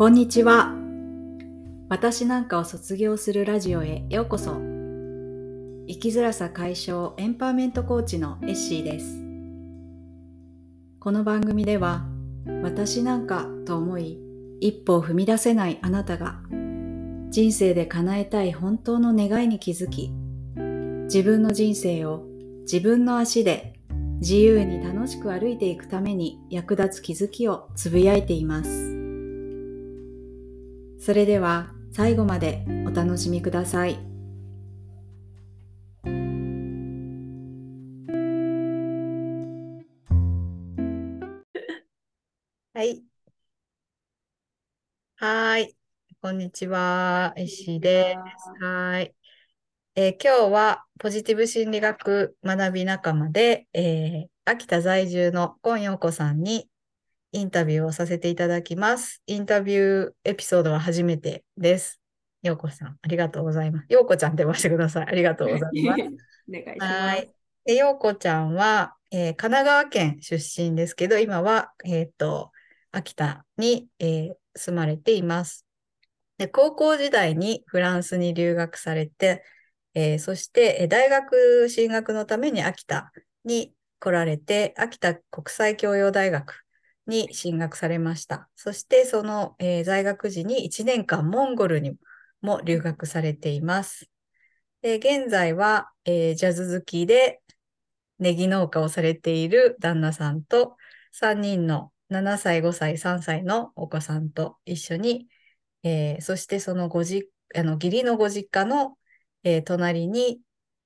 こんにちは。私なんかを卒業するラジオへようこそ。生きづらさ解消エンパワーメントコーチのエッシーです。この番組では、私なんかと思い、一歩を踏み出せないあなたが、人生で叶えたい本当の願いに気づき、自分の人生を自分の足で自由に楽しく歩いていくために役立つ気づきをつぶやいています。それでは最後までお楽しみください。はい。はい。こんにちは。石井です。はい。えー今日はポジティブ心理学学び仲間で、えー秋田在住の今陽子さんにインタビューをさせていただきます。インタビューエピソードは初めてです。陽子さん、ありがとうございます。陽子ちゃんって呼ばせてください。ありがとうございます。お願いしはますーい。。で、陽子ちゃんは、えー神奈川県出身ですけど、今は、えっと、秋田に、えー住まれています。で、高校時代にフランスに留学されて、えーそして、えー大学進学のために秋田に来られて、秋田国際教養大学に進学されました。そして、その、えー在学時に1年間モンゴルにも留学されています。で、現在は、えージャズ好きで、ネギ農家をされている旦那さんと、3人の7歳、5歳、3歳のお子さんと一緒に、えーそしてそのごじ、あの、義理のご実家の、えー隣に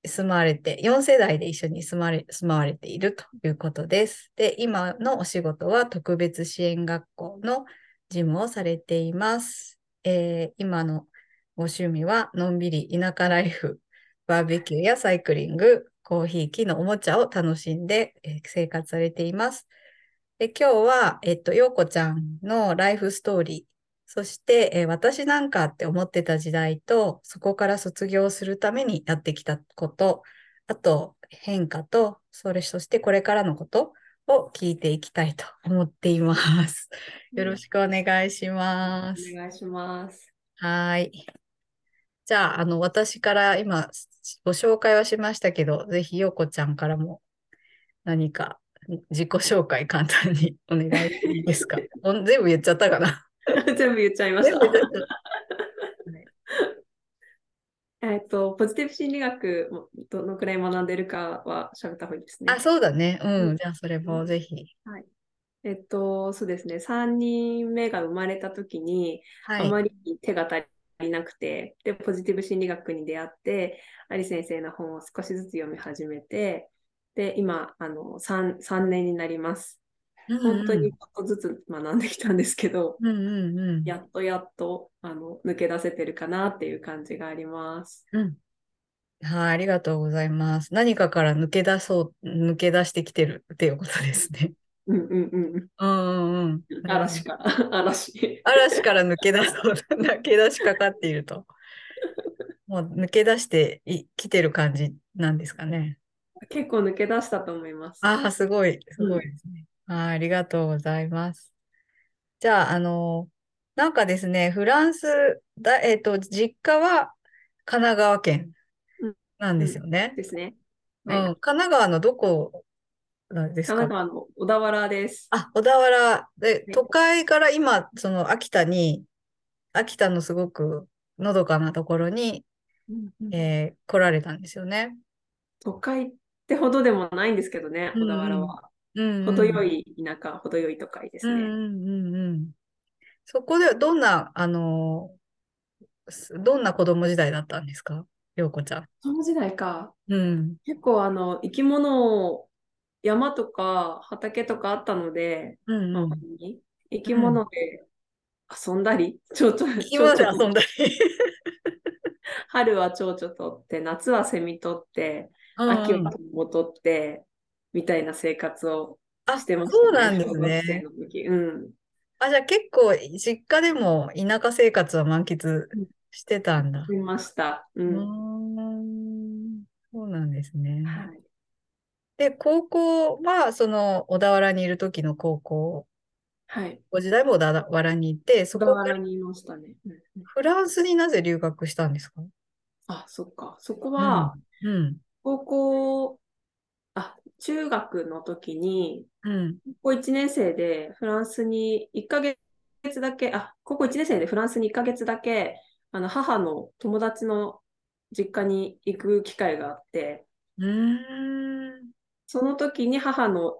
住まわれて、4世代で一緒に住まれ、住まわれているということです。で、今のお仕事は特別支援学校の事務をされています。えー今のご趣味は、のんびり田舎ライフ、バーベキューやサイクリング、コーヒー、木のおもちゃを楽しんで、えー生活されています。で、今日は、えっと、ようこちゃんのライフストーリー、そして、えー私なんかって思ってた時代と、そこから卒業するためにやってきたこと、あと変化と、それ、そしてこれからのことを聞いていきたいと思っています。よろしくお願いします。お願いします。はーい。じゃあ、あの、私から今、ご紹介はしましたけど、ぜひ、ようこちゃんからも何か自己紹介簡単にお願いしていいですか？お全部言っちゃったかな 全部言っちゃいました。えっと、ポジティブ心理学もどのくらい学んでるかは喋った方がいいですね。あ、そうだね。う。うんんじゃあ、それもぜひ。えっと、そうですね。3人目が生まれた時に、はい。あまり手が足りなくて、で、ポジティブ心理学に出会って、アリ先生の本を少しずつ読み始めて、で、今、あの、3、3年になります。本当にちょっとずつ学んできたんですけど、うんうんうん。やっとやっと、あの、抜け出せてるかなっていう感じがあります。うん。はい、ありがとうございます。何かから抜け出そう、抜け出してきてるっていうことですね。うんうんうんうんうん。嵐から、嵐。嵐から抜け出そう、抜け出しかかっていると。もう抜け出していきてる感じなんですかね。結構抜け出したと思います。ああ、すごい、すごいですね。はい、ありがとうございます。じゃあ、あの、なんかですね、フランスだ、えっと、実家は神奈川県うんなんですよね。ですね。うん、はい神奈川のどこなんです神か奈川の小田原です。あ、小田原で、い都会から今、その秋田に、秋田のすごくのどかなところに、うんうんえー来られたんですよね。都会ってほどでもないんですけどね、うん小田原は。うんうん程よい田舎、程よい都会ですね。うんうんうんうん。そこでどんな、あのすどんな子供時代だったんですか？陽子ちゃん。その時代か。うん。結構あの生き物を山とか畑とかあったので、うんうん。生き物で遊んだり、蝶々、生き物で遊んだり。春は蝶々取って、夏はセミ取って、秋うんは桃取って、みたいな生活をあ、してましたそうなんですね。うん。あ、じゃあ結構実家でも田舎生活は満喫してたんだ。見ました。う。うん。そうなんですね。はい。で、高校は、その、小田原にいる時の高校はい。高校時代も小田原にいて、そこから原にいましたね。フランスになぜ留学したんですか？あ、そっか。そこうん。は、うん。高校、あ、中学の時に、うん。高校1年生でフランスに1ヶ月だけ、あ、高校1年生でフランスに1ヶ月だけ、あの、母の友達の実家に行く機会があって、うーん。その時に母の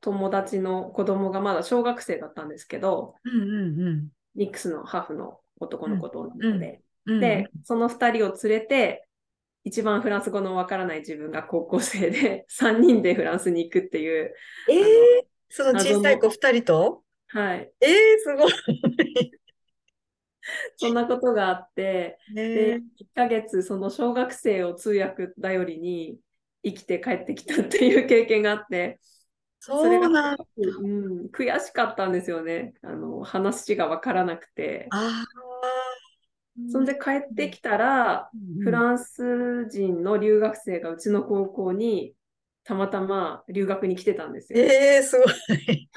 友達の子供がまだ小学生だったんですけど、うんうんうん。ニックスのハーフの男の子と女の子で。うんで、その2人を連れて、一番フランス語のわからない自分が高校生で、3人でフランスに行くっていう、えー、その小さい子二人と？はい、えー、すごい。そんなことがあって、で、ね1ヶ月、その小学生を通訳頼りに生きて帰ってきたっていう経験があって、それがうなんうん、悔しかったんですよね。あの、話がわからなくて。ああ。そんで帰ってきたら、フランス人の留学生がうちの高校にたまたま留学に来てたんですよ。えー、すごい。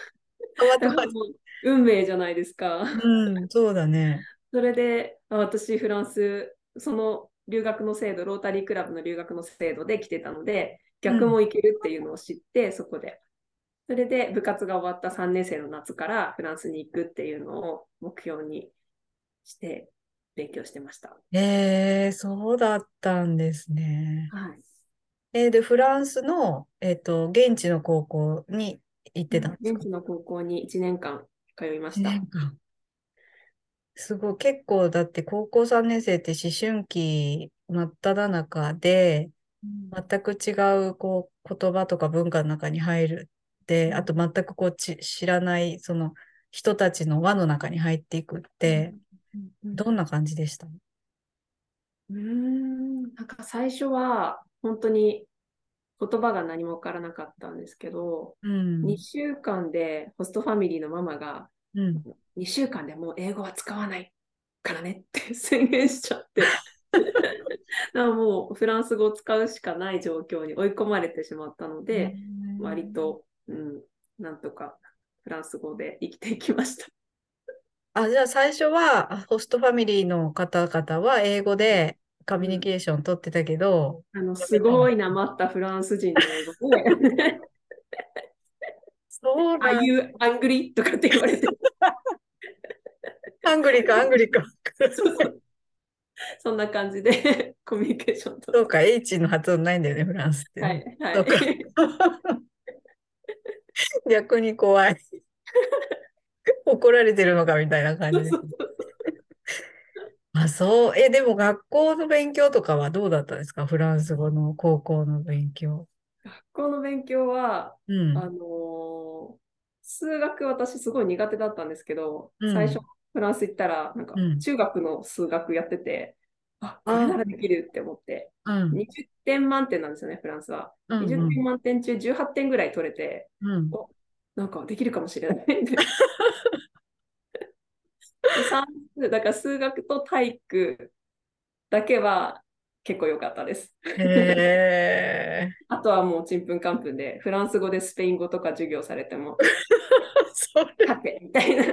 運命じゃないですか。うん、そうだね。それで、あ私、フランス、その留学の制度、ロータリークラブの留学の制度で来てたので、逆も行けるっていうのを知って、そこで。それで部活が終わった3年生の夏からフランスに行くっていうのを目標にして勉強してました。えー、そうだったんですね。はい。えーで、フランスの、えっと、現地の高校に行ってたんですか？現地の高校に1年間通いまし1た。すごい、結構、だって高校3年生って思春期真っ只中で、全く違うこう言葉とか文化の中に入るで、あと全くこうち知らないその人たちの輪の中に入っていくって、うんどんな感じでした？うーん、なんか最初は本当に言葉が何もわからなかったんですけど、うん。2週間でホストファミリーのママが、うん。2週間でもう英語は使わないからねって 宣言しちゃって、だからもうフランス語を使うしかない状況に追い込まれてしまったので、割と、うん、なんとかフランス語で生きていきました。あ、じゃあ最初はあホストファミリーの方々は英語でコミュニケーション取ってたけど、あの、すごいなまったフランス人の英語で、そうなん Are you angry? とかって言われて、アングリか、アングリか。そんな感じでコミュニケーションと。そうか、H の発音ないんだよね、フランスってはね。い、はい。逆に怖い。怒られてるのかみたいな感じです。あ、そう。え、でも学校の勉強とかはどうだったんですか？フランス語の高校の勉強。学校の勉強は、うん。あのー数学私すごい苦手だったんですけど、うん最初フランス行ったら、なんかうん中学の数学やってて、あ、こあれならできるって思って、うん。20点満点なんですよね、フランスは。うん。20点満点中18点ぐらい取れて、うん。なんかできるかもしれないんで。で 算数、だから数学と体育だけは結構良かったです。あとはもうちんぷんかんぷんで、フランス語でスペイン語とか授業されても。はてみたいな。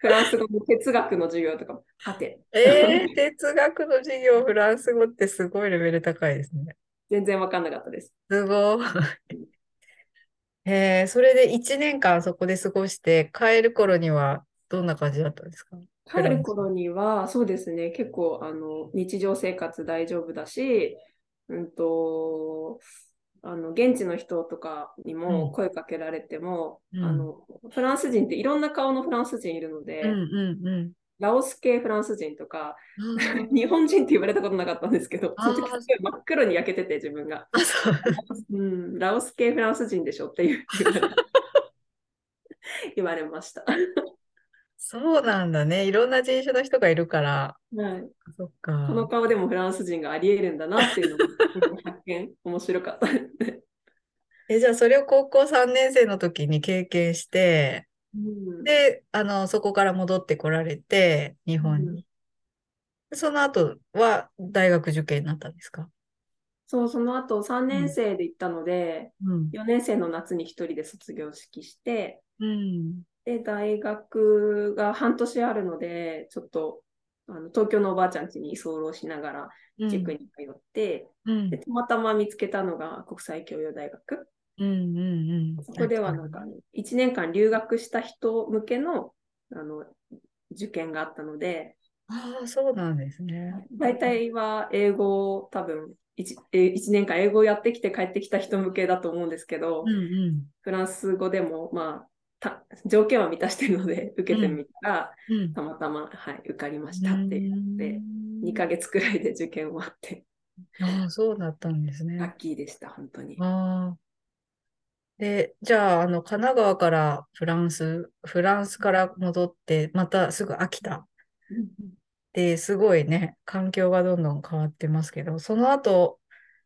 フランス語の哲学の授業とかも、はて。えー、哲学の授業、フランス語ってすごいレベル高いですね。全然わかんなかったです。すごい。へえ、それで1年間そこで過ごして、帰る頃にはどんな感じだったんですか？帰る頃には、そうですね、結構あの日常生活大丈夫だし、うんと、あの現地の人とかにうん。も声かけられても、うん。あのフランス人っていろんな顔のフランス人いるので、うんうんうん。ラオス系フランス人とか、あー日本人って言われたことなかったんですけど、その時すごい真っ黒に焼けてて自分が。う。うん、ラオス系フランス人でしょっていう言われました。そうなんだね。いろんな人種の人がいるから。はい、そっこのか。顔でもフランス人があり得るんだなっていうのが発見、面白かったですね。え、じゃあそれを高校3年生の時に経験して、うんで、あの、そこから戻ってこられて、日本に。その後は大学受験になったんですか？そう、その後3年生で行ったので、うん。4年生の夏に一人で卒業式して、うん。で、大学が半年あるので、ちょっとあの東京のおばあちゃん家に居候しながらうん塾に通って、うんで、たまたま見つけたのが国際教養大学。うんうんうん。そこではなんか、ね、1年間留学した人向けのあの受験があったので、ああ、そうなんですね。大体は英語を多分 1, 1年間英語をやってきて帰ってきた人向けだと思うんですけど、うんうん。フランス語でもまあた条件は満たしてるので受けてみたら、うん。たまたま、はい、受かりましたっていうので、2ヶ月くらいで受験終わって、ああ、そうだったんですラね。ッキーでした、本当に。ああ。で、じゃあ、あの、神奈川からフランス、フランスから戻って、またすぐ秋田。で、すごいね、環境がどんどん変わってますけど、その後、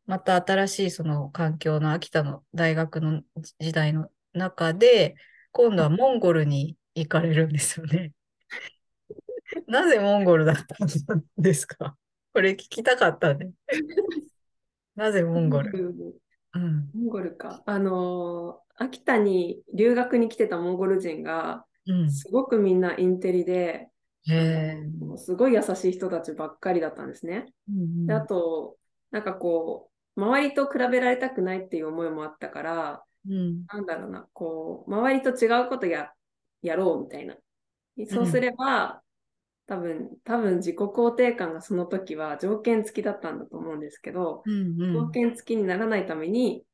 また新しいその環境の秋田の大学の時代の中で、今度はモンゴルに行かれるんですよね。なぜモンゴルだったんですか？これ聞きたかったね。なぜモンゴルうん。モンゴルか。あのー秋田に留学に来てたモンゴル人が、うん。すごくみんなインテリで、へえ。あのすごい優しい人たちばっかりだったんですね。うんであと、なんかこう、周りと比べられたくないっていう思いもあったから、うん。なんだろうな、こう、周りと違うことややろうみたいな。そうすれば、多分、多分自己肯定感がその時は条件付きだったんだと思うんですけど、うんうん条件付きにならないために、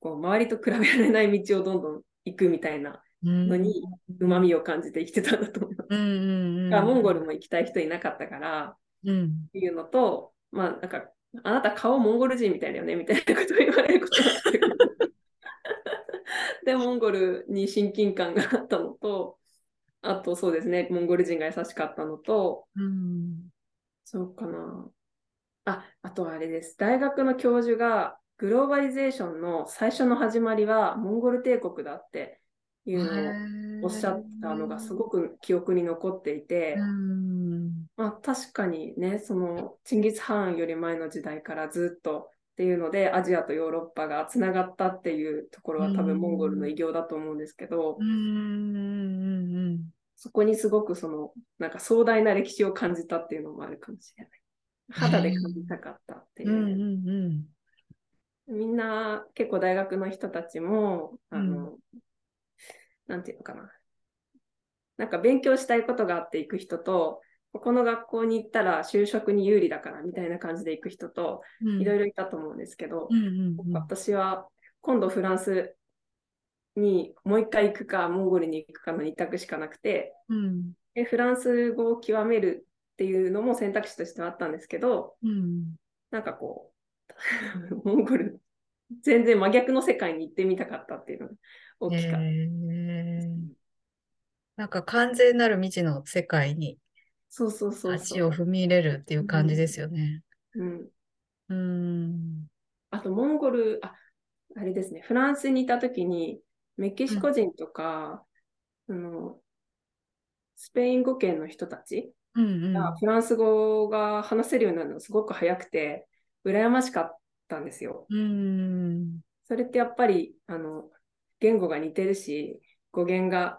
こう周りと比べられない道をどんどん行くみたいなのに、うまみを感じて生きてたんだと思います。うんうんうん。モンゴルも行きたい人いなかったから、うん。っていうのと、まあ、なんか、あなた顔モンゴル人みたいだよねみたいなことを言われることがあって。で、モンゴルに親近感があったのと、あとそうですね、モンゴル人が優しかったのと、うん。そうかな。あ、あとはあれです。大学の教授が、グローバリゼーションの最初の始まりはモンゴル帝国だっていうのをおっしゃったのがすごく記憶に残っていて、うん。まあ確かにね、そのチンギス・ハーンより前の時代からずっとっていうので、アジアとヨーロッパがつながったっていうところは多分モンゴルの偉業だと思うんですけどう、ん。そこにすごくそのなんか壮大な歴史を感じたっていうのもあるかもしれない。肌で感じたかったっていうう。んうんうん。みんな結構大学の人たちも、あの、なんていうのかな。なんか勉強したいことがあって行く人と、ここの学校に行ったら就職に有利だからみたいな感じで行く人と、いろいろいたと思うんですけどう、んうんうん。私は今度フランスにもう一回行くか、モンゴルに行くかの二択しかなくて、うん。でフランス語を極めるっていうのも選択肢としてはあったんですけど、うん。なんかこう、モンゴル、全然真逆の世界に行ってみたかったっていうのが大きかった。へえなんか完全なる未知の世界にそうそうそう。足を踏み入れるっていう感じですよね。うん。うん。あと、モンゴル、あ、あれですね、フランスにいたときに、メキシコ人とか、あの、スペイン語圏の人たちうんうん。がフランス語が話せるようになるのすごく早くて、羨ましかったんですよ。うん。それってやっぱり、あの、言語が似てるし、語源が、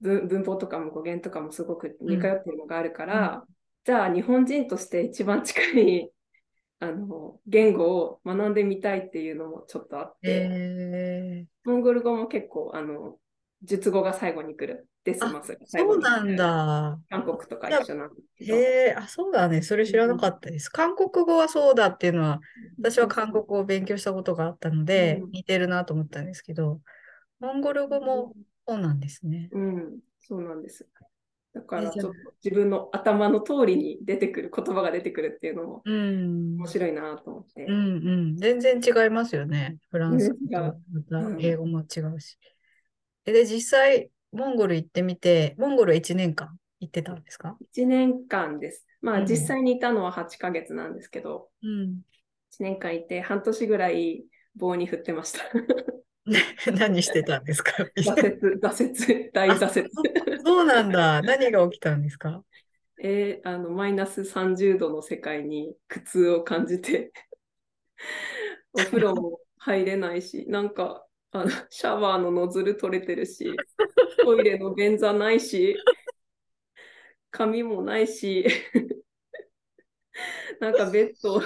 文文法とかも語源とかもすごく似通ってるのがあるから、じゃあ日本人として一番近い、あの、言語を学んでみたいっていうのもちょっとあって、へえモンゴル語も結構、あの、述語が最後に来る。デスマスが最後に来るそうなん。だ。韓国とか一緒なんですけど。へえ、あ、そうだね。それ知らなかったです。韓国語はそうだっていうのは、私は韓国語を勉強したことがあったのでう、ん似てるなと思ったんですけど、モンゴル語もそうなんですね。うん、そうなんです。だからちょっと自分の頭の通りに出てくる、言葉が出てくるっていうのもうん。面白いなと思って。うんうん。全然違いますよね。フランス語まうんた英語も違うし。えで、実際、モンゴル行ってみて、モンゴル1年間行ってたんですか？1年間です。まうんあ実際にいたのは8ヶ月なんですけど、うん。1年間いて半年ぐらい棒に振ってました。何してたんですか？挫折、挫折、大挫折。そうなんだ。何が起きたんですか？えーあのマイナス30度の世界に苦痛を感じて、お風呂も入れないし、なんかあのシャワーのノズル取れてるし、トイレの便座ないし、髪もないし、なんかベッド、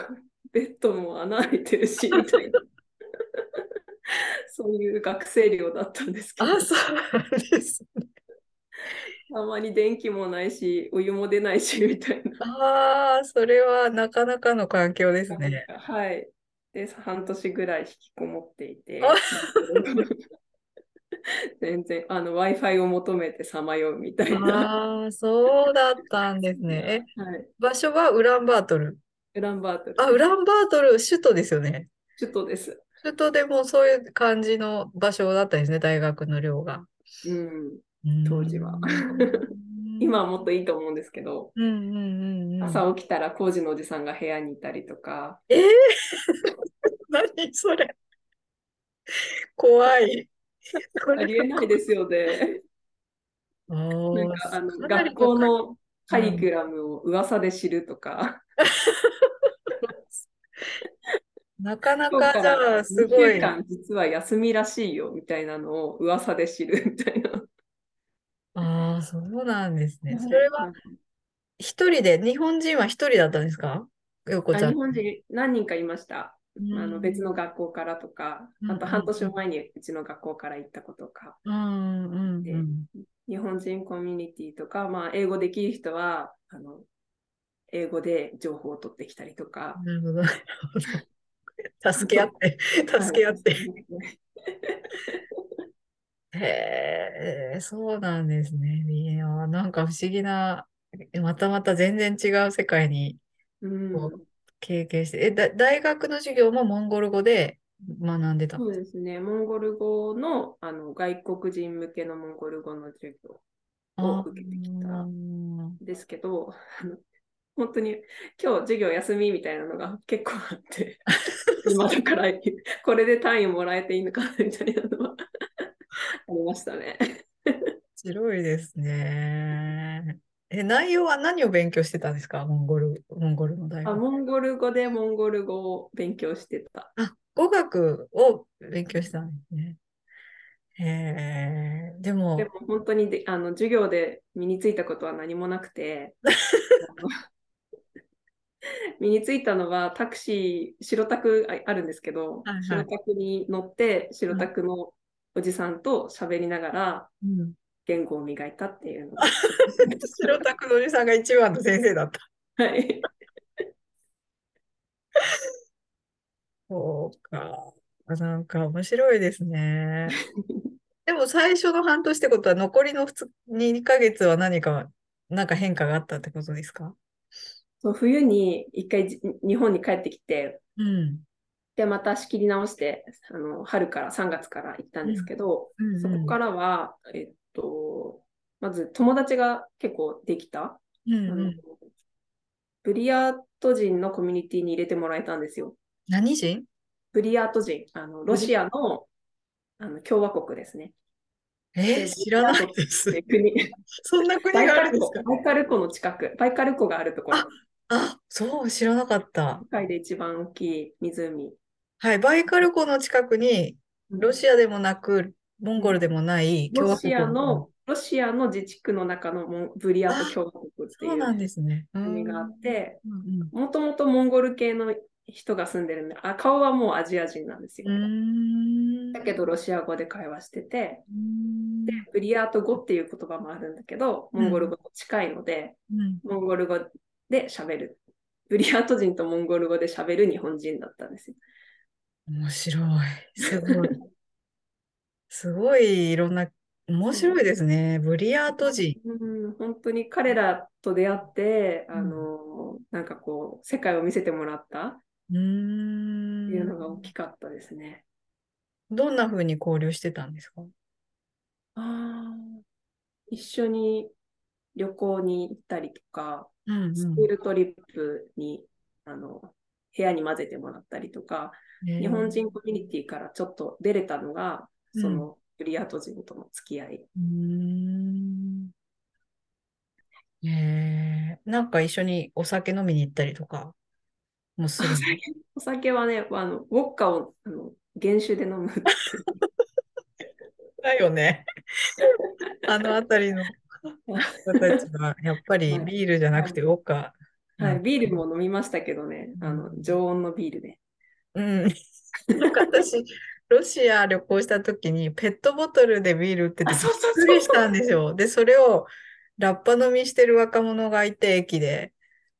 ベッドも穴開いてるし、みたいな。そういう学生寮だったんですけど、あ、そうですね。あまり電気もないし、お湯も出ないし、みたいな。ああ、それはなかなかの環境ですね。はい。で、半年ぐらい引きこもっていてあ、全然あの Wi-Fi を求めてさまようみたいな。ああ、そうだったんですね。え、はい。場所はウランバートル？ウランバートル。あ、ウランバートル、首都ですよね。首都です。首都でもそういう感じの場所だったんですね、大学の寮が。うん。うん当時は今はもっといいと思うんですけど、うんうんうんうん。朝起きたら工事のおじさんが部屋にいたりとか、えー、何それ。怖い。ありえないですよね。あなんーかあの学校のカリキュラムを噂で知るとか、なかなかかじゃらあす2ごい実は休みらしいよみたいなのを噂で知るみたいな。ああ、そうなんですね。それははい一人で、日本人は一人だったんですか？ようこちゃん。あ日本人何人かいました。うんあの別の学校からとか、うんあと半年前にうちの学校から行ったことか、うんうんでうん。日本人コミュニティとか、まあ、英語できる人はあの英語で情報を取ってきたりとか。なるほど。助け合って、助け合って。はいへえ、そうなんですね。いや、なんか不思議な、またまた全然違う世界にうん、経験して、え、だ、大学の授業もモンゴル語で学んでたそうですね、モンゴル語のあの外国人向けのモンゴル語の授業を受けてきたあんですけど、本当に今日授業休みみたいなのが結構あって、今だからこれで単位もらえていいのかなみたいなのは ありましたね。面白いですね。え、内容は何を勉強してたんですか？モンゴル、モンゴルの大あ学。モンゴル語でモンゴル語を勉強してた。あ、語学を勉強してたんですね。へえ、でもで、も本当にであの授業で身についたことは何もなくて、身についたのはタクシー、白タクああるんですけど、はいはい白タクに乗って白タクのおじさんと喋りながらうん、言語を磨いたっていうのが。白タクのおじさんが一番の先生だった。はい。そうか。なんか面白いですね。でも最初の半年ってことは残りの2 2ヶ月は何か、なんか変化があったってことですか？そう冬に一回じ日本に帰ってきて、うん。で、また仕切り直して、あの春から3月から行ったんですけど、うんうんそこからは、えっと、まず友達が結構できた。うんあのうん、ブリヤート人のコミュニティに入れてもらえたんですよ。何人？ブリヤート人、あのロシアのあの共和国ですね。えーで知らないです。で国 そんな国があるんですか？バイカル湖の近く、バイカル湖があるところ、あ、そう、知らなかった。世界で一番大きい湖。はい、バイカル湖の近くに、ロシアでもなく、モンゴルでもない共和国ロシアがの、ロシアの自治区の中のモンブリヤート共和国ってそうなんいうですね。国があって、うんもともとモンゴル系の人が住んでるんで、あ顔はもうアジア人なんですよ。うん。うーん。だけどロシア語で会話してて、うーんで、ブリヤート語っていう言葉もあるんだけど、モンゴル語と近いので、うんモンゴル語で喋る。ブリヤート人とモンゴル語で喋る日本人だったんですよ。面白い。すごい。すごいいろんな、面白いですね。ブリヤート人。うん、本当に彼らと出会って、あの、なんかこう、世界を見せてもらったっうていうのが。大きかったですね。どんな風に交流してたんですか？あー一緒に旅行に行ったりとか、うんスクールトリップに、あの、部屋に混ぜてもらったりとか、うん。日本人コミュニティからちょっと出れたのが、うんそのブリヤート人との付き合い。うーん。えー、なんか一緒にお酒飲みに行ったりとかもする。お酒はね、あのウォッカをあの原酒で飲む だよね。あのあたりの 人たちは、やっぱりビールじゃなくてウォッカ。はい、ビールも飲みましたけどね、あの常温のビールで。うん。私、ロシア旅行した時にペットボトルでビール売っててびっくりしたんですよ。で、それをラッパ飲みしてる若者がいて、駅で。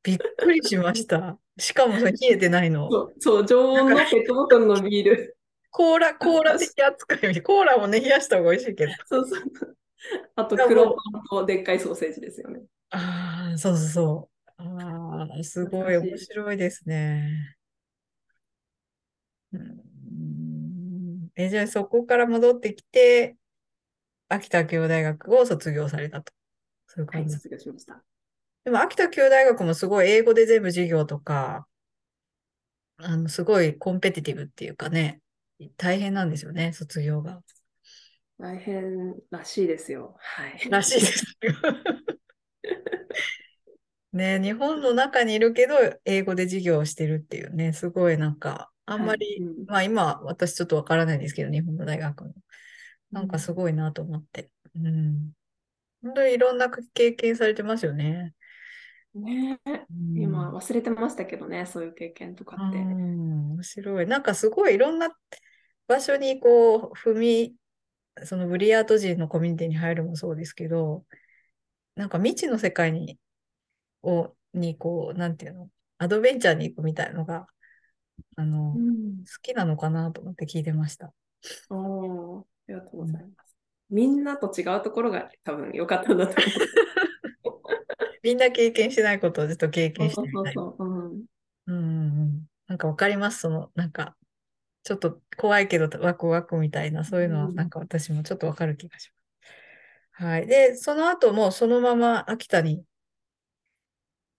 びっくりしました。しかもそれ 冷えてないの。そう、そう常温のペットボトルのビール。コーラ、コーラ的扱い。コーラもね、冷やした方が美味しいけど。そうそう。あと黒パンとでっかいソーセージですよね。ああ、そうそうそう。ああ、すごい面白いですね。うん、え、じゃあそこから戻ってきて、秋田教大学を卒業されたと。そういうはい、感じ。卒業しました。でも秋田教大学もすごい英語で全部授業とか、あの、すごいコンペティティブっていうかね、大変なんですよね、卒業が。大変らしいですよ。はい。らしいですよ。ね、日本の中にいるけど、英語で授業をしてるっていうね、すごいなんか、あんまり、はいうんまあ今、私ちょっとわからないんですけど、日本の大学の。なんかすい。ごいなと思って。うん。本当にいろんな経験されてますよね。ねえうん今忘れてましたけどね、そういう経験とかって。うん、面白い。なんかすごいいろんな場所にこう、踏み、そのブリヤート人のコミュニティに入るもそうですけど、なんか未知の世界に、を、にこう、なんていうの、アドベンチャーに行くみたいのが、あの、好うん。きなのかなと思って聞いてました。おー、ありがとうございます。みんなと違うところが多分良かったんだと思 みんな経験してないことをずっと経う。験してそうみたい。そうそう。うん。うんうんうん。なんかわかります？その、なんか、ちょっと怖いけどワクワクみたいな、そういうのはうんなんか私もちょっとわかる気がします。はい。で、その後もそのまま秋田に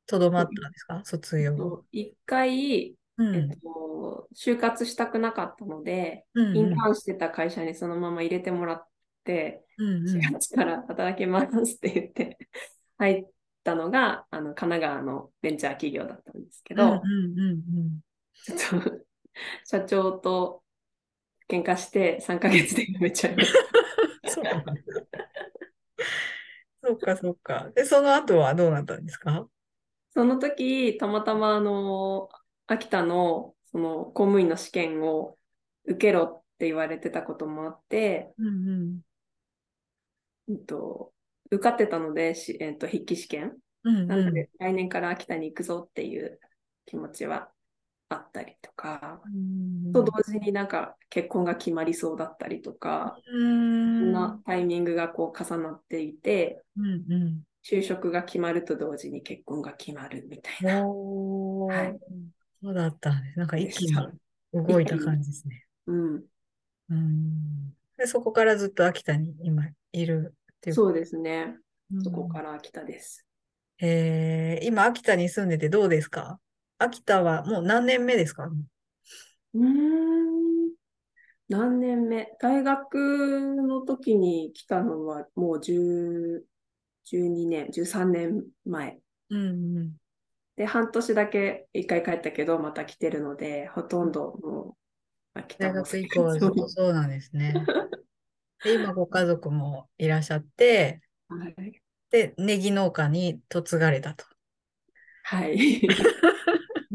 とどまったんですか？卒業一回、うん。えっと、就活したくなかったので、うんインターンしてた会社にそのまま入れてもらって、うんうん。4月から働けますって言って 入ったのが、あの、神奈川のベンチャー企業だったんですけど、うんうんうん。ちょっと 社長と喧嘩して3ヶ月で辞めちゃいましうん。そうなんだそうか、そうか。で、その後はどうなったんですか？その時、たまたまあの、秋田のその公務員の試験を受けろって言われてたこともあって、うんうん。うんと、受かってたので、しえっと、筆記試験。うんうん。なので、来年から秋田に行くぞっていう気持ちはあったりとか、うんと同時になんか結婚が決まりそうだったりとか、うそんんなタイミングがこう重なっていて、うんうん。就職が決まると同時に結婚が決まるみたいな。はいそうだったんです。なんか一気に動いた感じですね。うん、うん。で、そこからずっと秋田に今いるっていう。そうですね。うんそこから秋田です。えー今、秋田に住んでてどうですか？秋田はもう何年目ですか？うーん。何年目？大学の時に来たのはもう10 12年、13年前。うんうん。で、半年だけ一回帰ったけど、また来てるので、ほとんどもう秋田大の学以降はずっとそうなんですね。で、今ご家族もいらっしゃって、はい。で、ネギ農家に嫁がれたと。はい。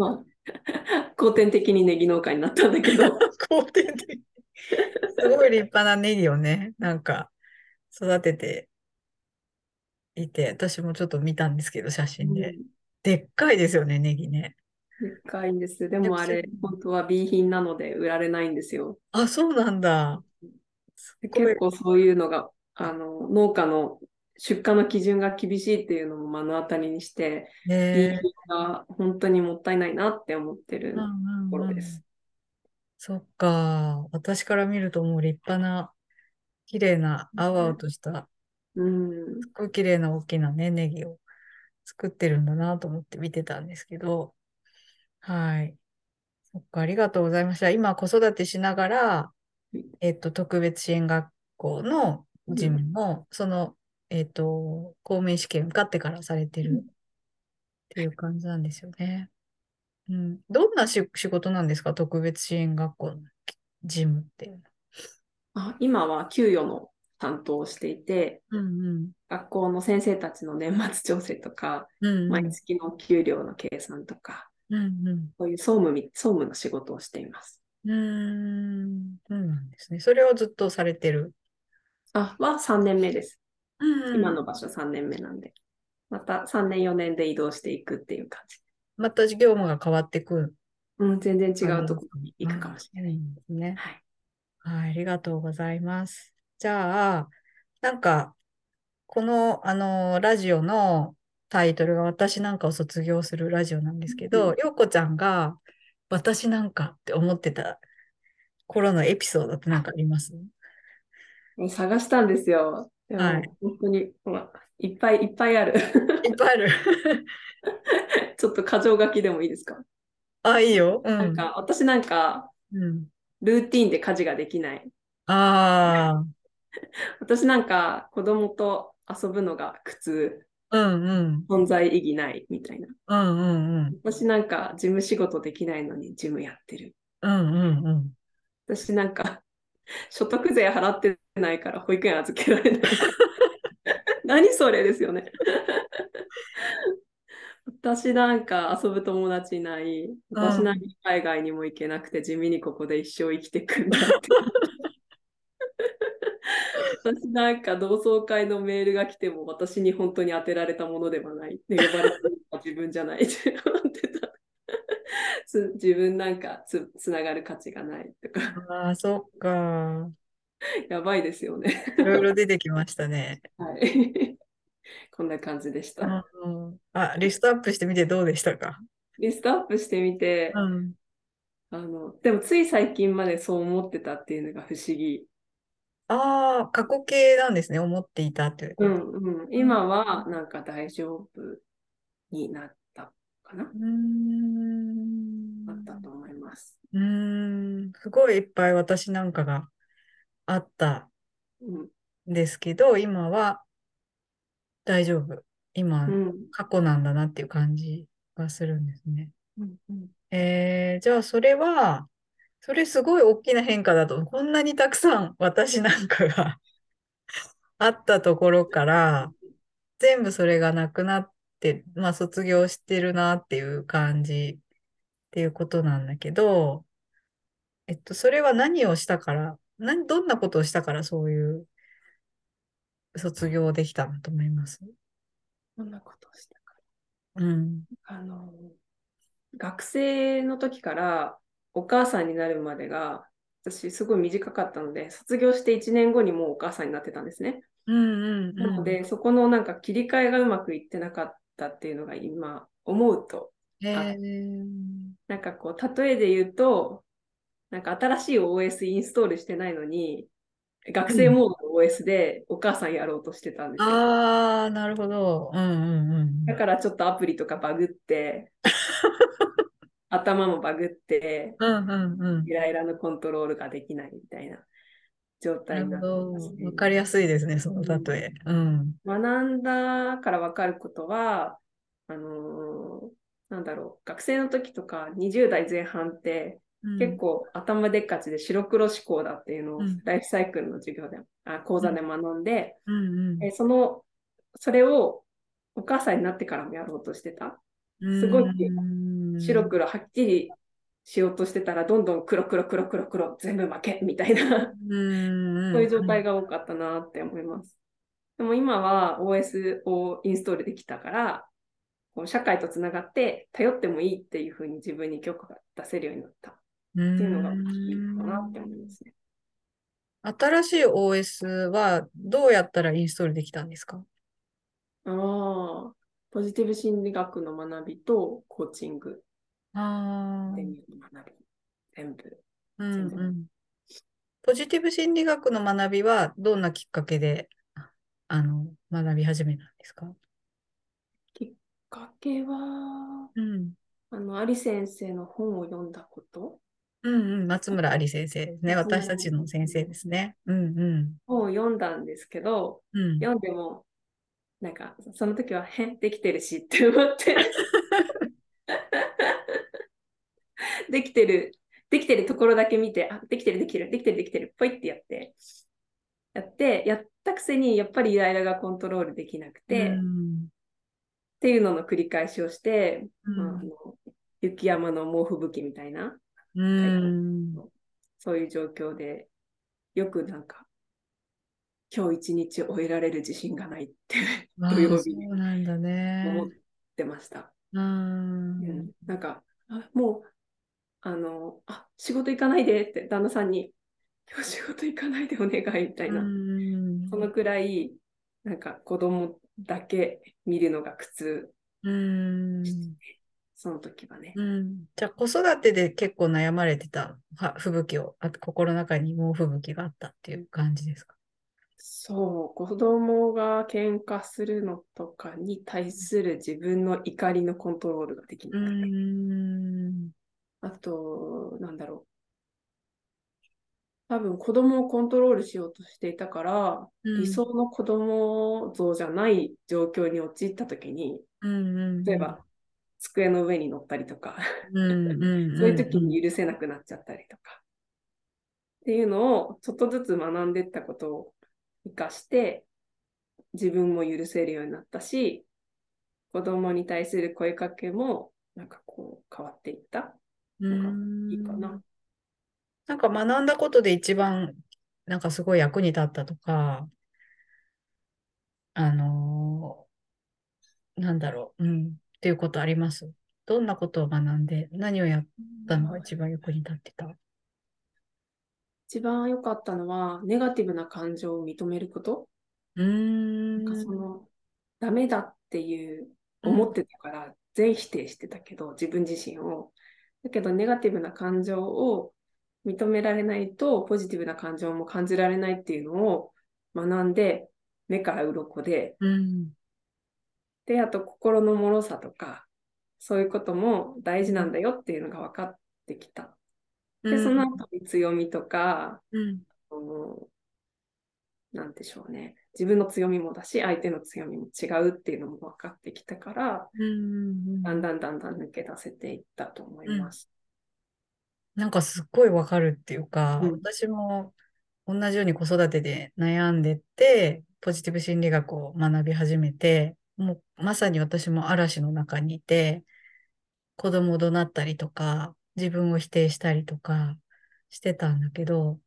まあ、後天的にネギ農家になったんだけど、後天的。すごい立派なネギをね、なんか育てていて、私もちょっと見たんですけど、写真で。でっかいですよね、ネギね。でっかいんです。でもあれ、本当は B 品なので売られないんですよ。あ、そうなんだ。結構そういうのが、あの、農家の出荷の基準が厳しいっていうのも目の当たりにして、ね品が本当にもったいないなって思ってるとうんうんうんころです。そっか。私から見るともう立派な、綺麗な、青々とした、うん。すっごい綺麗な大きなね、ネギを作ってるんだなと思って見てたんですけど、はい。そっか、ありがとうございました。今、子育てしながら、えっと、特別支援学校の事務も、その、えっと、公務員試験受かってからされてるっていう感じなんですよね。うん。どんなし仕事なんですか？特別支援学校の事務っていうのは。あ今は給与の担当していて、うん学校の先生たちの年末調整とか、うん。うん毎月の給料の計算とか、うんそういう総務み、総務の仕事をしています。うん。うーん。そうなんですね。それをずっとされてる？あ、は3年目です。うん今の場所3年目なんで。また3年4年で移動していくっていう感じ。また業務が変わってくる。うん、全然違うところに行くかもしれない。んですね。はい。はい、ありがとうございます。じゃあ、なんか、この、あの、ラジオのタイトルが私なんかを卒業するラジオなんですけうどん、ようこちゃんが私なんかって思ってた頃のエピソードってなんかあります？探したんですよ。はい本当に、ほらいっぱいいっぱいある。いっぱいある。ちょっと箇条書きでもいいですか、あ、いいよ。うなんん。か私なんかうん。ルーティンで家事ができない。あ 私なんか子供と遊ぶのが苦痛、あ、うんうん。存在意義ないみたいな。うんうんうん。私なんか事務仕事できないのに事務やってる。うんうんうん。私なんか 所得税払ってないから保育園預けられない。何それですよね。私なんか遊ぶ友達いない。私なんか海外にも行けなくて地味にここで一生生きてくんだって。私なんか同窓会のメールが来ても私に本当に当てられたものではない。呼ばれてるのは自分じゃないって思ってた。つ自分なんかつつながる価値がないとか、ああ、そっか。やばいですよね。いろいろ出てきましたね。はい。こんな感じでした。うんあ、リストアップしてみてどうでしたか？リストアップしてみて、うん。あの、でもつい最近までそう思ってたっていうのが不思議。ああ、過去形なんですね。思っていたっていう。うんうん。今はなんか大丈夫になったかなうーん。なったと思います。うーん。すごいいっぱい私なんかがあったうん。んですけど、今は大丈夫。今、うん。過去なんだなっていう感じがするんですね。うんうんえー、じゃあそれは、それすごい大きな変化だと、こんなにたくさん私なんかがあったところから、全部それがなくなって、まあ卒業してるなっていう感じっていうことなんだけど、えっと、それは何をしたから、何、どんなことをしたからそういう卒業できたんだと思います？こんなことをしたかうん。ら。あの、学生の時からお母さんになるまでが、私すごい短かったので、卒業して1年後にもうお母さんになってたんですね。うんうんなので、そこのなんか切り替えがうまくいってなかったっていうのが今思うと、へーなんかこう、例えで言うと、なんか新しい OS インストールしてないのに、学生モードの OS でお母さんやろうとしてたんですよ。ああ、なるほど。うんうんうん。だからちょっとアプリとかバグって、頭もバグって、うんうんうん。イライラのコントロールができないみたいな状な態になます。ねわかりやすいですね、その例え。うん。学んだから分かることは、あのーなんだろう、学生の時とか20代前半って結構頭でっかちで白黒思考だっていうのをうんライフサイクルの授業で、あ講座で学んで、うんえその、それをお母さんになってからもやろうとしてた。うん。すごいうん白黒はっきりしようとしてたら、どんどん黒黒黒黒黒全部負けみたいな、うん。そういう状態が多かったなって思います。でも今は OS をインストールできたから、こう社会とつながって頼ってもいいっていうふうに自分に許可が出せるようになったっていうのが大きいかなって思いますね。新しい OS はどうやったらインストールできたんですか？ああ、ポジティブ心理学の学びとコーチングあっていう学び、全部。あ、うんうん。ポジティブ心理学の学びはどんなきっかけで、あの、学び始めたんですか？きっかけは、うん。あの、アリ先生の本を読んだことうんうん。松村あり先生ですね。松村私たちの先生ですね。うんうん。本を読んだんですけど、うん。読んでも、なんか、その時は、へできてるしって思って。できてる、できてるところだけ見て、あ、できてる、できてる、できてる、できてる、ぽいってやって、やって、やったくせにやっぱりイライラがコントロールできなくて、っうんていうのの繰り返しをして、うん。まああの雪山の猛吹雪みたいな、うん。そういう状況で、よくなんか、今日一日終えられる自信がないって土曜日にそうなんだ思っね。てました。うん。うん。なんか、あもう、あの、あ、仕事行かないでって旦那さんに、今日仕事行かないでお願いみたいな、うん。そのくらい、なんか子供だけ見るのが苦痛、うん。その時はね。うん。じゃあ子育てで結構悩まれてたは吹雪を、あと心の中にもう吹雪があったっていう感じですか？そう、子供が喧嘩するのとかに対する自分の怒りのコントロールができうなかったりんあと、なんだろう。多分子供をコントロールしようとしていたから、うん。理想の子供像じゃない状況に陥った時に、うん例えば机の上に乗ったりとか、うんうんそういう時に許せなくなっちゃったりとか。っていうのをちょっとずつ学んでいったことを活かして、自分も許せるようになったし、子供に対する声かけもなんかこう変わっていったのがいいかな。なんか学んだことで一番なんかすごい役に立ったとか、あのーなんだろう、うん、っていうことあります？どんなことを学んで何をやったのが一番役に立ってた？一番良かったのは、ネガティブな感情を認めること。うーん。なんかその、ダメだっていう、思ってたから、全否定してたけど、自分自身を。だけど、ネガティブな感情を認められないと、ポジティブな感情も感じられないっていうのを学んで、目から鱗で、うん。で、あと心の脆さとか、そういうことも大事なんだよっていうのが分かってきた。で、その後に強みとか、うん。あのなんでしょうね。自分の強みもだし、相手の強みも違うっていうのも分かってきたから、うん。だんだんだんだん抜け出せていったと思います。なんかすっごいわかるっていうか、うん私も同じように子育てで悩んでて、ポジティブ心理学を学び始めて、もうまさに私も嵐の中にいて、子供を怒鳴ったりとか、自分を否定したりとかしてたんだけど、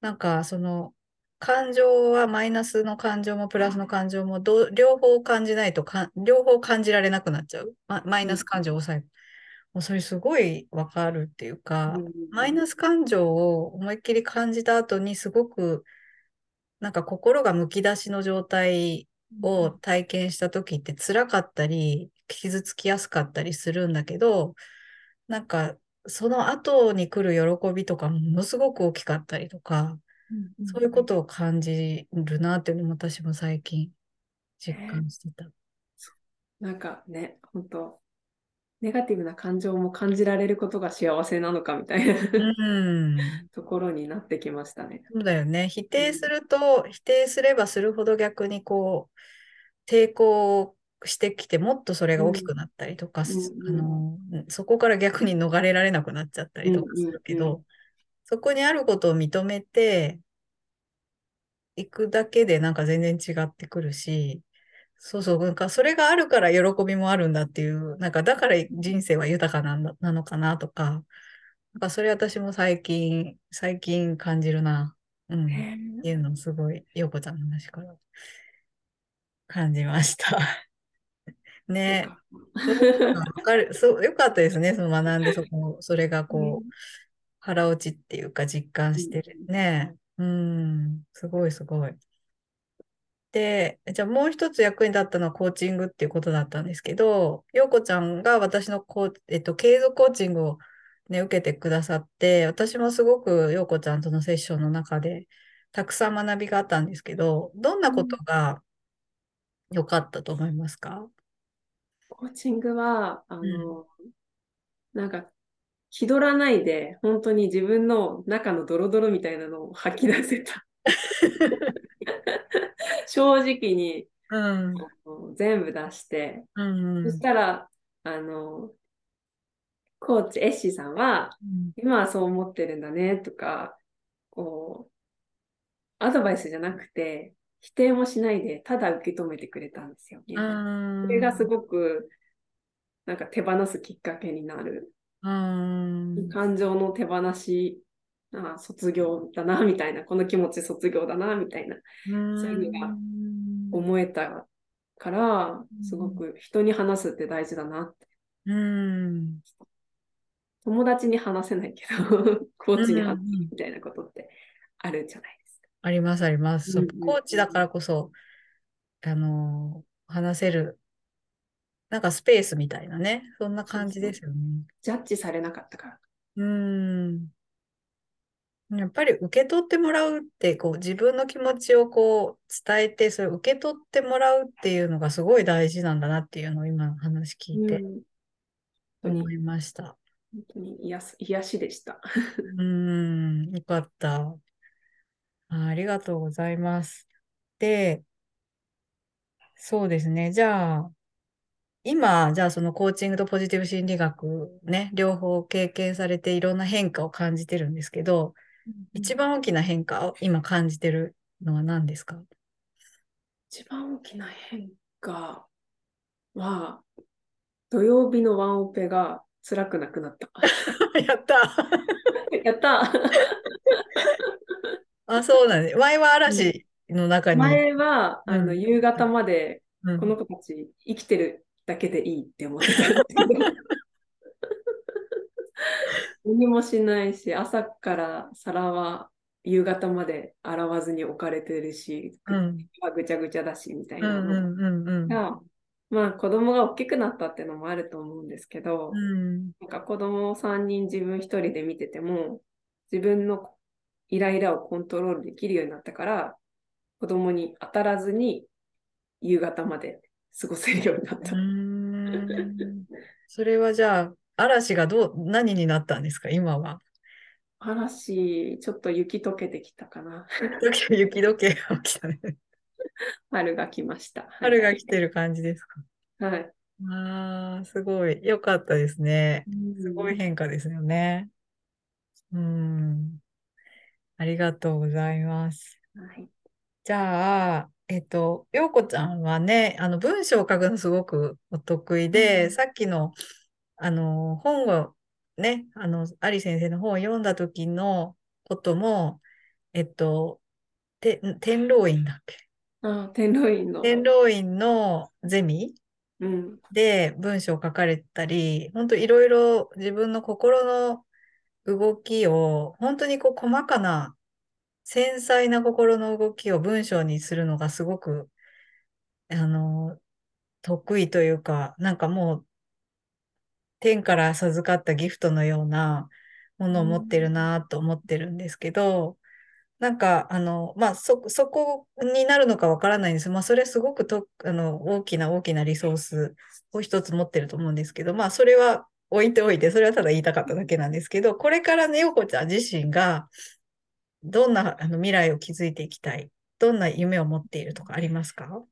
なんかその感情はマイナスの感情もプラスの感情もど両方感じないとか両方感じられなくなっちゃう。まマイナス感情を抑える。もうそれすごいわかるっていうか、マイナス感情を思いっきり感じた後にすごくなんか心がむき出しの状態を体験した時って辛かったり傷つきやすかったりするんだけどなんかその後に来る喜びとかものすごく大きかったりとかそういうことを感じるなっていうのも私も最近実感してた。なんかね、本当ネガティブな感情も感じられることが幸せなのかみたいなうん。ところになってきましたね。そうだよね。否定すると、否定すればするほど逆にこう、抵抗してきて、もっとそれが大きくなったりとか、すうんあの、そこから逆に逃れられなくなっちゃったりとかするけど、うんうんそこにあることを認めていくだけでなんか全然違ってくるし、そうそう、なんかそれがあるから喜びもあるんだっていう、なんかだから人生は豊かなんだなのかなとか、なんかそれ私も最近、最近感じるな。うん。ねっていうのをすごい、ようこちゃんの話から感じました。ねわかる。そう、よかったですね。その学んで、そこ、それがこう、腹落ちっていうか実感してるね。うん、すごいすごい。で、じゃあもう一つ役に立ったのはコーチングっていうことだったんですけど、ようこちゃんが私のこう、えっと、継続コーチングをね、受けてくださって、私もすごくようこちゃんとのセッションの中で、たくさん学びがあったんですけど、どんなことが良かったと思いますか？コーチングは、あの、なんか、気取らないで、本当に自分の中のドロドロみたいなのを吐き出せた。正直にうん、全部出して、うん、そしたら、あの、コーチ、エッシーさんは、今はそう思ってるんだねとか、こう、アドバイスじゃなくて、否定もしないで、ただ受け止めてくれたんですよね。あそれがすごく、なんか手放すきっかけになる。うん。感情の手放し、あ卒業だな、みたいな、この気持ち卒業だな、みたいな、そういうのが思えたから、すごく人に話すって大事だなって。うん。友達に話せないけど、コーチに話すみたいなことってあるじゃないですか。あります、あります。コーチだからこそ、あのー話せる、なんかスペースみたいなね、そんな感じですよね。ジャッジされなかったから。うん。やっぱり受け取ってもらうって、こう自分の気持ちをこう伝えて、それを受け取ってもらうっていうのがすごい大事なんだなっていうのを今の話聞いて思にいました。本当に癒す癒しでした。うん、よかった。あありがとうございます。で、そうですね。じゃあ、今、じゃあそのコーチングとポジティブ心理学ね、両方経験されていろんな変化を感じてるんですけど、一番大きな変化を今感じてるのは何ですか？一番大きな変化は、土曜日のワンオペが辛くなくなった。やった。やった。あ、そうなんです。前は嵐の中に。前は、あのうん。夕方までうん。この子たち生きてるだけでいいって思ってたんですけど。何もしないし、朝から皿は夕方まで洗わずに置かれてるし、うん。ぐちゃぐちゃだしみたいうんなのが、まあ子供が大きくなったっていうのもあると思うんですけど、うん。なんか子供を3人自分1人で見てても、自分のイライラをコントロールできるようになったから、子供に当たらずに夕方まで過ごせるようになった。それはじゃあ、嵐がどう、何になったんですか、今は。話、ちょっと雪解けてきたかな。雪解けが起きたね。春が来ました。春が来てる感じですか？はい。ああ、すごい。よかったですね。すごい変化ですよね。うん。ありがとうございます。はい。じゃあ、えっと、ようこちゃんはね、あの、文章を書くのすごくお得意で、うんさっきの、あの、本をね、あの、アリ先生の本を読んだ時のことも、えっと、て、天狼院だっけ？あ、天狼院の。天狼院のゼミうん。で文章を書かれたり、本当いろいろ自分の心の動きを、本当にこう細かな、繊細な心の動きを文章にするのがすごく、あの、得意というか、なんかもう、天から授かったギフトのようなものを持ってるなと思ってるんですけど、なんか、あの、まあ、そ、そこになるのかわからないんです。まあ、それすごくと、あの、大きな大きなリソースを一つ持ってると思うんですけど、まあ、それは置いておいて、それはただ言いたかっただけなんですけど、これからね、よこちゃん自身が、どんなあの未来を築いていきたい、どんな夢を持っているとかありますか？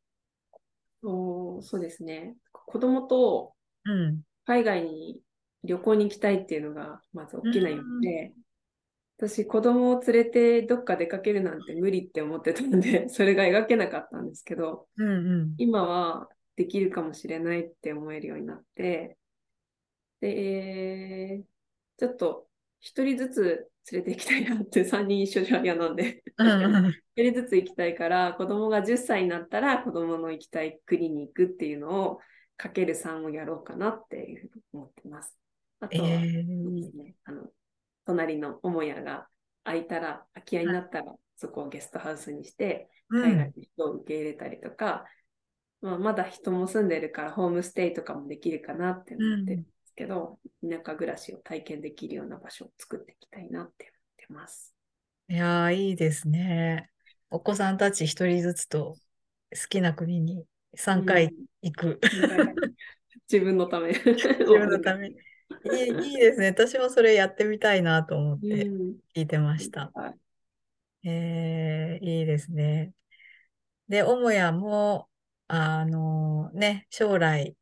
そうそうですね。子供とうん。海外に旅行に行きたいっていうのが、まず大きな夢で、私、子供を連れてどっか出かけるなんて無理って思ってたので、それが描けなかったんですけど、うんうん。今はできるかもしれないって思えるようになって、で、えーちょっと一人ずつ連れて行きたいなって3人一緒じゃ嫌なんで、うんうん。一人ずつ行きたいから、子供が10歳になったら子供の行きたい国に行くっていうのをかける3をやろうかなっていうふうに思ってます。あとは、えー。ね、あの、隣の母屋が空いたら、空き家になったら、そこをゲストハウスにして、うん。海外の人を受け入れたりとか、まあ、まだ人も住んでるからホームステイとかもできるかなって思ってるんけど、田舎暮らしを体験できるような場所を作っていきたいなって思ってます。いやー、いいですね。お子さんたち一人ずつと好きな国に3回行く。う ん自分のため。自 自分のために。いい、いいですね。私もそれやってみたいなと思ってうん聞いてました。はいえー、いいですね。で、母屋も、あのね、将来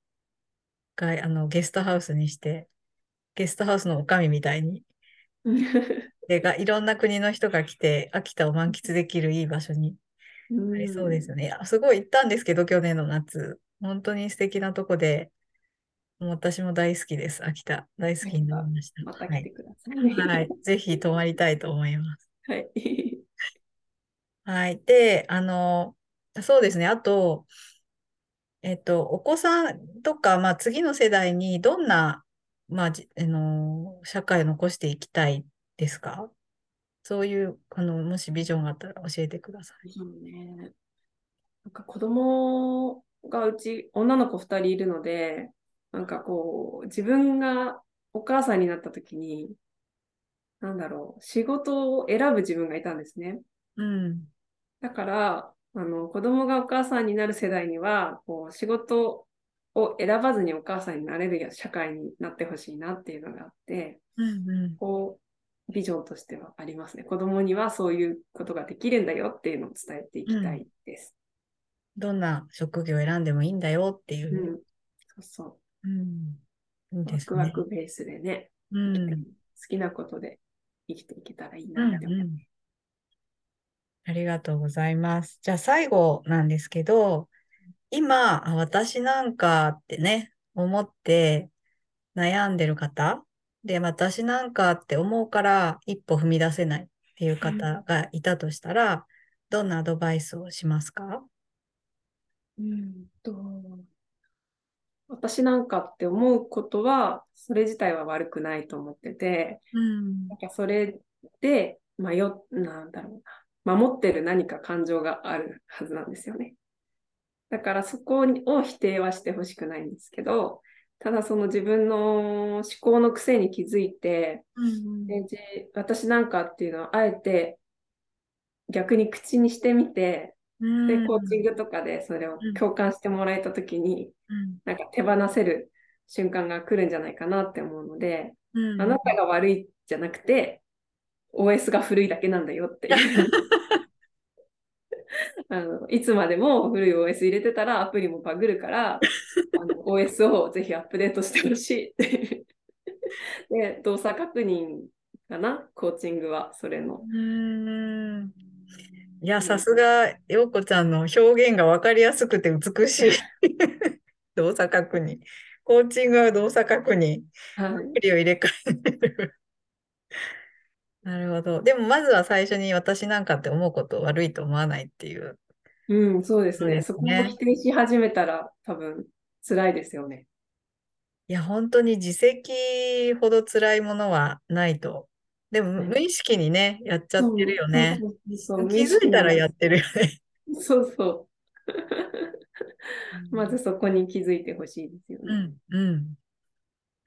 が、あの、ゲストハウスにして、ゲストハウスのおかみみたいに でが、いろんな国の人が来て、秋田を満喫できるいい場所にうなりそうですね。すごい行ったんですけど、去年の夏。本当に素敵なとこで、もう私も大好きです。秋田。大好きになりました。またはい。来てくださはいい。。ぜひ泊まりたいと思います。はい。はい。で、あの、そうですね。あと、えっと、お子さんとか、まあ、次の世代にどんな、まあ、じあの、社会を残していきたいですか？そういう、あの、もしビジョンがあったら教えてください。そうね。なんか子供がうち女の子2人いるので、なんかこう、自分がお母さんになった時に、なんだろう、仕事を選ぶ自分がいたんですね。うん。だから、あの、子供がお母さんになる世代には、こう、仕事を選ばずにお母さんになれる社会になってほしいなっていうのがあって、うんうん。こう、ビジョンとしてはありますね。子供にはそういうことができるんだよっていうのを伝えていきたいです。どんな職業を選んでもいいんだよっていうう。ん。そうそうん。いいうでワクワすね。クベースでね、うん。好きなことで生きていけたらいいうんなって思う。うん。ありがとうございます。じゃあ最後なんですけど、今、あ私なんかってね、思って悩んでる方？で、私なんかって思うから一歩踏み出せないっていう方がいたとしたら、どんなアドバイスをしますか？うんと、私なんかって思うことは、それ自体は悪くないと思ってて、うん。なんかそれで迷っ、なんだろうな、守ってる何か感情があるはずなんですよね。だからそこを否定はしてほしくないんですけど、ただその自分の思考の癖に気づいて、でじ私なんかっていうのはあえて逆に口にしてみて、で、コーチングとかでそれをうん。共感してもらえたときに、うん。なんか手放せる瞬間が来るんじゃないかなって思うので、うん。あなたが悪いじゃなくて、OS が古いだけなんだよっていう。あのいつまでも古い OS 入れてたらアプリもバグるから、あの OS をぜひアップデートしてほしいって。で、動作確認かな、コーチングは、それの。うーんいや、さすが、ようこちゃんの表現がわかりやすくて美しい。動作確認。コーチングは動作確認。はアプリを入れ替える。なるほど。でも、まずは最初に私なんかって思うこと悪いと思わないっていう。い。うん、そうですね。そこをね否定し始めたら多分辛いですよね。いや、本当に自責ほど辛いものはないと。でも、うん無意識にね、やっちゃってるよね。そうそうそうそう気づいたらやってるよね。そうそう。まずそこに気づいてほしいですよね。うん、うん。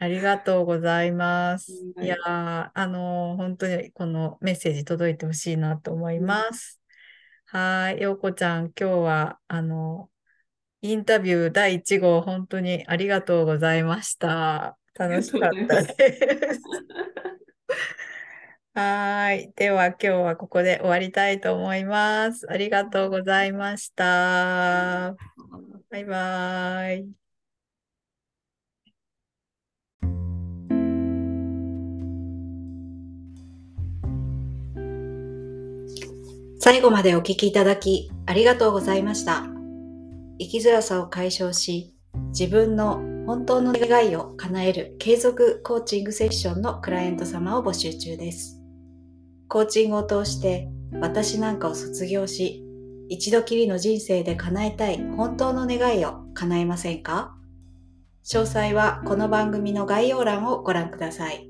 ありがとうございます。はいいやー、あのー本当にこのメッセージ届いてほしいなと思います。はーい、ようこちゃん、今日は、あの、インタビュー第1号、本当にありがとうございました。楽しかったです。はーい。では、今日はここで終わりたいと思います。ありがとうございました。バイバーイ。最後までお聞きいただきありがとうございました。生きづらさを解消し、自分の本当の願いを叶える継続コーチングセッションのクライアント様を募集中です。コーチングを通して私なんかを卒業し、一度きりの人生で叶えたい本当の願いを叶えませんか？詳細はこの番組の概要欄をご覧ください。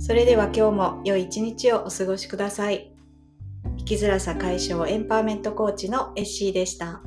それでは今日も良い一日をお過ごしください。生きづらさ解消エンパワーメントコーチのエッシーでした。